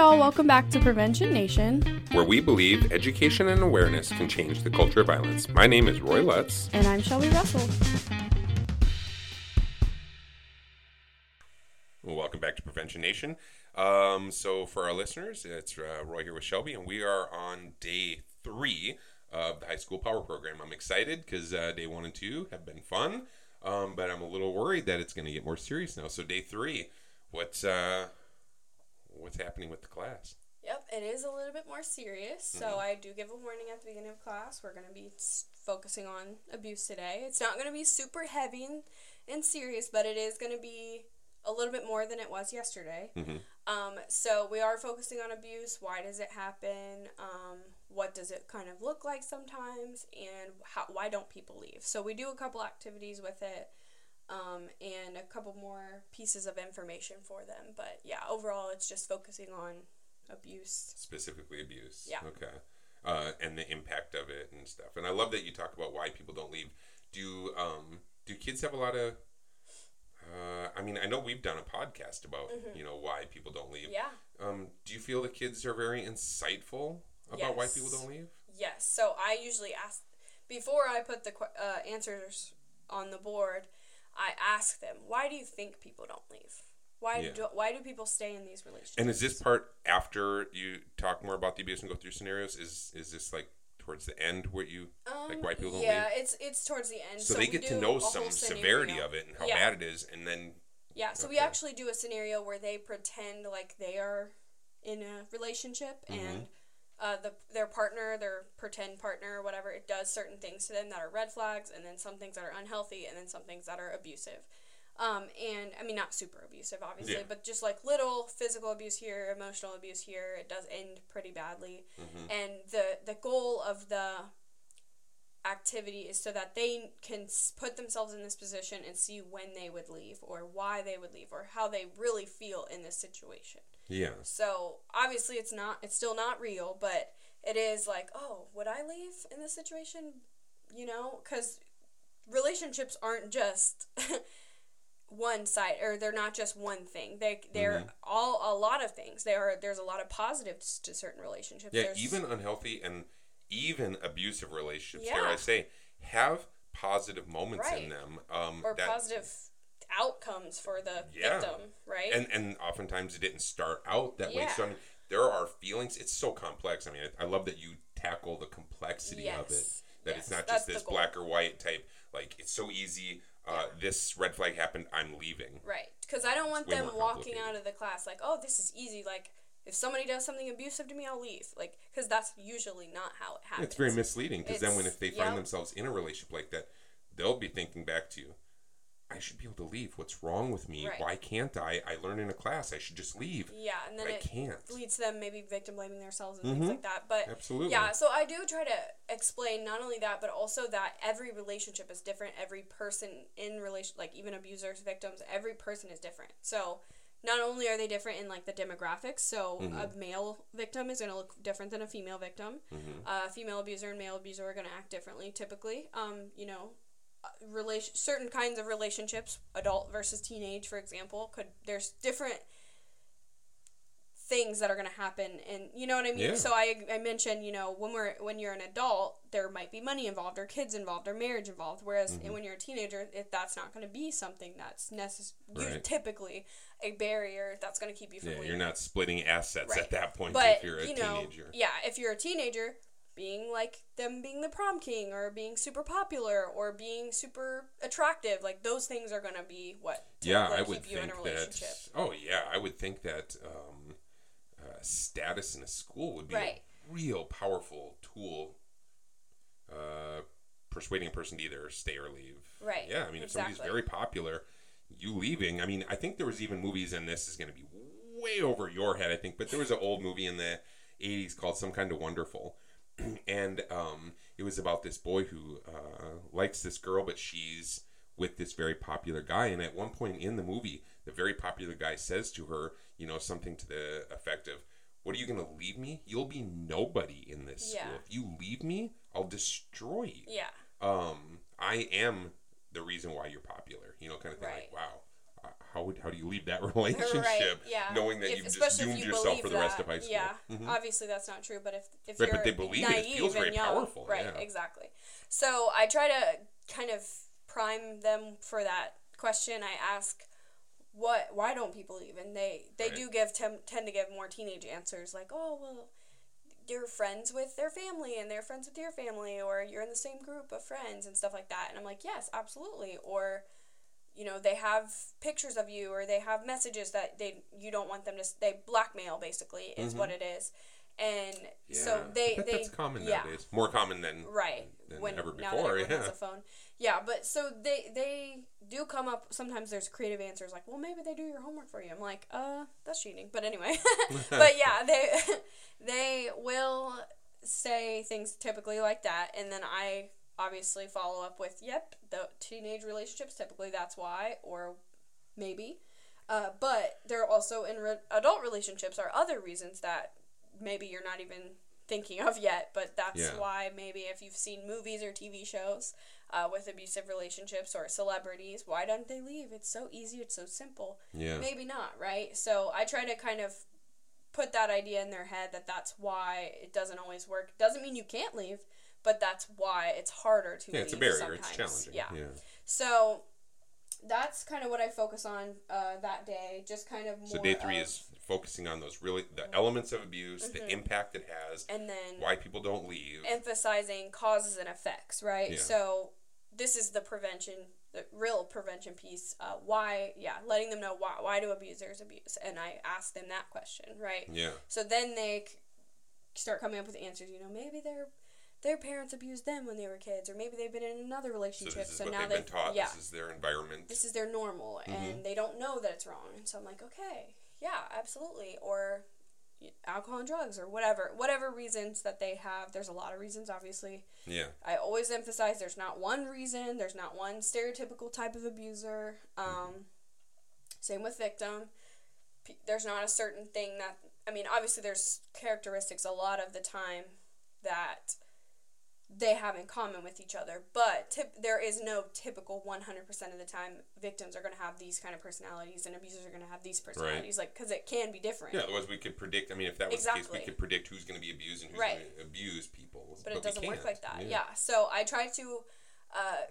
y'all. Welcome back to Prevention Nation. where we believe education and awareness can change the culture of violence. My name is Roy Lutz. And I'm Shelby Russell. Well, welcome back to Prevention Nation. Um, so, for our listeners, it's uh, Roy here with Shelby, and we are on day three of the high school power program. I'm excited because uh, day one and two have been fun, um, but I'm a little worried that it's going to get more serious now. So, day three, what's uh, what's happening with the class? Yep, it is a little bit more serious. So I do give a warning at the beginning of class. We're going to be focusing on abuse today. It's not going to be super heavy and, and serious, but it is going to be a little bit more than it was yesterday. Um, so we are focusing on abuse. Why does it happen? Um, what does it kind of look like sometimes? And how, why don't people leave? So we do a couple activities with it. Um, and a couple more pieces of information for them. But yeah, overall, it's just focusing on abuse. Specifically, abuse. Yeah. Okay. Uh, and the impact of it and stuff. And I love that you talk about why people don't leave. Do um do kids have a lot of? Uh, I mean, I know we've done a podcast about you know why people don't leave. Mm-hmm. Yeah. Um, do you feel the kids are very insightful about why people don't leave? Yes. So I usually ask before I put the uh, answers on the board. I ask them, "Why do you think people don't leave? Why Yeah. do why do people stay in these relationships?" And is this part after you talk more about the abuse and go through scenarios? Is is this like towards the end where you like why people don't Um, yeah, leave? it's it's towards the end. So, So, they get to know some severity of it and how Yeah. bad it is, and then Yeah, so we actually do a scenario where they pretend like they are in a relationship Mm-hmm. and uh, the their partner, their pretend partner or whatever, it does certain things to them that are red flags, and then some things that are unhealthy, and then some things that are abusive. Um, and I mean, not super abusive, obviously, Yeah. but just like little physical abuse here, emotional abuse here. It does end pretty badly, Mm-hmm. and the the goal of the activity is so that they can put themselves in this position and see when they would leave or why they would leave or how they really feel in this situation. yeah, So, obviously it's not it's still not real, but it is like, "Oh, would I leave in this situation?" You know, cuz relationships aren't just one side or they're not just one thing. They they're Mm-hmm. all a lot of things. There are there's a lot of positives to certain relationships. Yeah, There's- even unhealthy and even abusive relationships, dare I say, have positive moments in them. Um, or that- positive outcomes for the Yeah. victim, right? And and oftentimes it didn't start out that way. So I mean, there are feelings. It's so complex. I mean, I, I love that you tackle the complexity of it. That Yes, it's not that's just this black or white type. Like it's so easy. Uh, This red flag happened. I'm leaving. Right. Because I don't want them walking out of the class like, oh, this is easy. Like, if somebody does something abusive to me, I'll leave. Like, because that's usually not how it happens. It's very misleading because then when if they find yep. themselves in a relationship like that, they'll be thinking back to, you. I should be able to leave. What's wrong with me? Right. Why can't I? I learned in a class. I should just leave. Yeah, and then I it can't. leads to them maybe victim blaming themselves and Mhm. things like that. But Absolutely. yeah, so I do try to explain not only that, but also that every relationship is different. Every person in relation, like even abusers, victims, every person is different. So not only are they different in like the demographics, so Mm-hmm. a male victim is going to look different than a female victim. Mm-hmm. Uh, a female abuser and male abuser are going to act differently typically. Um, you know, relation certain kinds of relationships, adult versus teenage, for example, could there's different things that are going to happen and you know what i mean Yeah. so I, I mentioned you know when we're when you're an adult there might be money involved or kids involved or marriage involved whereas Mm-hmm. when you're a teenager if that's not going to be something that's necess- Right. typically a barrier that's going to keep you from Yeah, leaving you're not splitting assets Right. at that point but if you're a you know, teenager. yeah, if you're a teenager, being like them being the prom king or being super popular or being super attractive, like those things are gonna be what Yeah, typically I would keep you in think a that. relationship. Oh yeah, I would think that um, status in a school would be Right. a real powerful tool. Uh, persuading a person to either stay or leave. Right, Yeah, I mean, if somebody's very popular, you leaving. I mean, I think there was even movies, and this is going to be way over your head, I think, but there was an old movie in the '80s called Some Kind of Wonderful, and um, it was about this boy who uh, likes this girl, but she's with this very popular guy. And at one point in the movie, the very popular guy says to her, you know, something to the effect of, "What are you going to leave me? You'll be nobody in this Yeah. school. If you leave me, I'll destroy you. Yeah, Um, I am the reason why you're popular. You know, kind of thing. Right. Like, wow, uh, how would how do you leave that relationship, yeah. knowing that If- you've just doomed you yourself for the rest of high school? Yeah, Mhm. obviously that's not true, but if if Right, you're but they believe it. It naive feels very and young, powerful, right? yeah. Exactly. So I try to kind of prime them for that question. I ask, what? Why don't people leave? And they they Right. do give tem- tend to give more teenage answers like, oh well. You're friends with their family, and they're friends with your family, or you're in the same group of friends and stuff like that. And I'm like, yes, absolutely. Or, you know they have pictures of you or they have messages that they you don't want them to they blackmail basically is mm-hmm. what it is and so Mm-hmm. They they that's common yeah. nowadays. More common than right. than when ever now that before, everyone has yeah. a phone. Yeah but so they they do come up sometimes there's creative answers like well maybe they do your homework for you. I'm like uh that's cheating. But anyway. But yeah they they will say things typically like that. And then i obviously follow up with yep the teenage relationships typically that's why or maybe. Uh, but there are also in re- adult relationships are other reasons that maybe you're not even thinking of yet but that's Yeah. why maybe if you've seen movies or tv shows uh, with abusive relationships or celebrities why don't they leave it's so easy it's so simple yeah. maybe not right so i try to kind of put that idea in their head that that's why it doesn't always work doesn't mean you can't leave but that's why it's harder to Yeah, leave it's a barrier. sometimes. It's challenging. yeah yeah. so that's kind of what I focus on uh, that day. Just kind of more. So day three of- is focusing on those really the elements of abuse, Mm-hmm. the impact it has, and then why people don't leave. emphasizing causes and effects, right? Yeah. So this is the prevention, the real prevention piece. Uh, why? Yeah, letting them know why. Why do abusers abuse? And I ask them that question, right? yeah. So then they c- start coming up with answers. You know, maybe their their parents abused them when they were kids, or maybe they've been in another So relationship. is So, now they've been taught. yeah, This is their environment. this is their normal Mm-hmm. and they don't know that it's wrong and so i'm like okay yeah absolutely. Or alcohol and drugs or whatever whatever reasons that they have. There's a lot of reasons obviously. Yeah. i always emphasize there's not one reason there's not one stereotypical type of abuser. Um, same with victim. P- there's not a certain thing that i mean obviously there's characteristics a lot of the time that they have in common with each other but tip, there is no typical 100% of the time victims are going to have these kind of personalities and abusers are going to have these personalities like because it can be different Yeah, otherwise we could predict. I mean, if that was the case, we could predict who's going to be abused and who's Right. going to abuse people. but, we it doesn't work like that yeah. so i try to uh,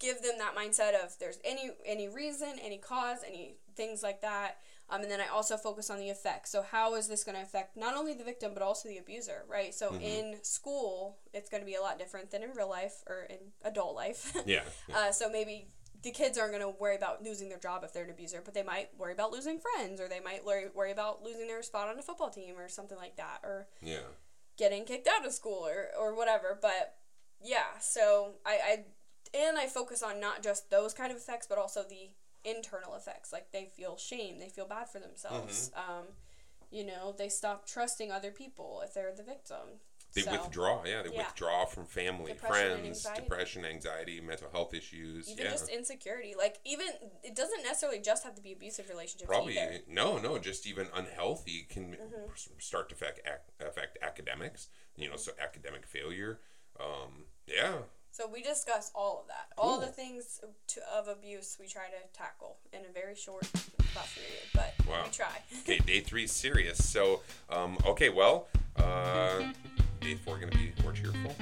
give them that mindset of there's any any reason any cause any things like that um, and then i also focus on the effects so how is this going to affect not only the victim but also the abuser right so Mm-hmm. in school it's going to be a lot different than in real life or in adult life Yeah. yeah. Uh, so maybe the kids aren't going to worry about losing their job if they're an abuser, but they might worry about losing friends, or they might worry, worry about losing their spot on a football team, or something like that, or yeah. getting kicked out of school, or, or whatever. But yeah, so I, I and I focus on not just those kind of effects, but also the internal effects. Like they feel shame, they feel bad for themselves. Mm-hmm. Um, you know, they stop trusting other people if they're the victim. They So, withdraw. Yeah, they yeah. withdraw from family, Depression friends, anxiety. depression, anxiety, mental health issues. Even yeah. just insecurity, like even it doesn't necessarily just have to be abusive relationships. Probably either. no, no. Just even unhealthy can Mm-hmm. start to affect affect academics. You know, so academic failure. Um, yeah, So we discuss all of that, all the things to, of abuse we try to tackle in a very short class period, but Wow. we try. okay. Day three is serious. So, um, okay. Well, uh, day four gonna be more cheerful.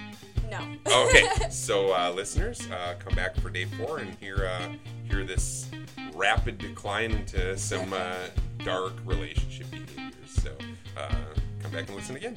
no. Okay. so, uh, listeners, uh, come back for day four and hear uh, hear this rapid decline into some uh, dark relationship behaviors. So, uh, come back and listen again.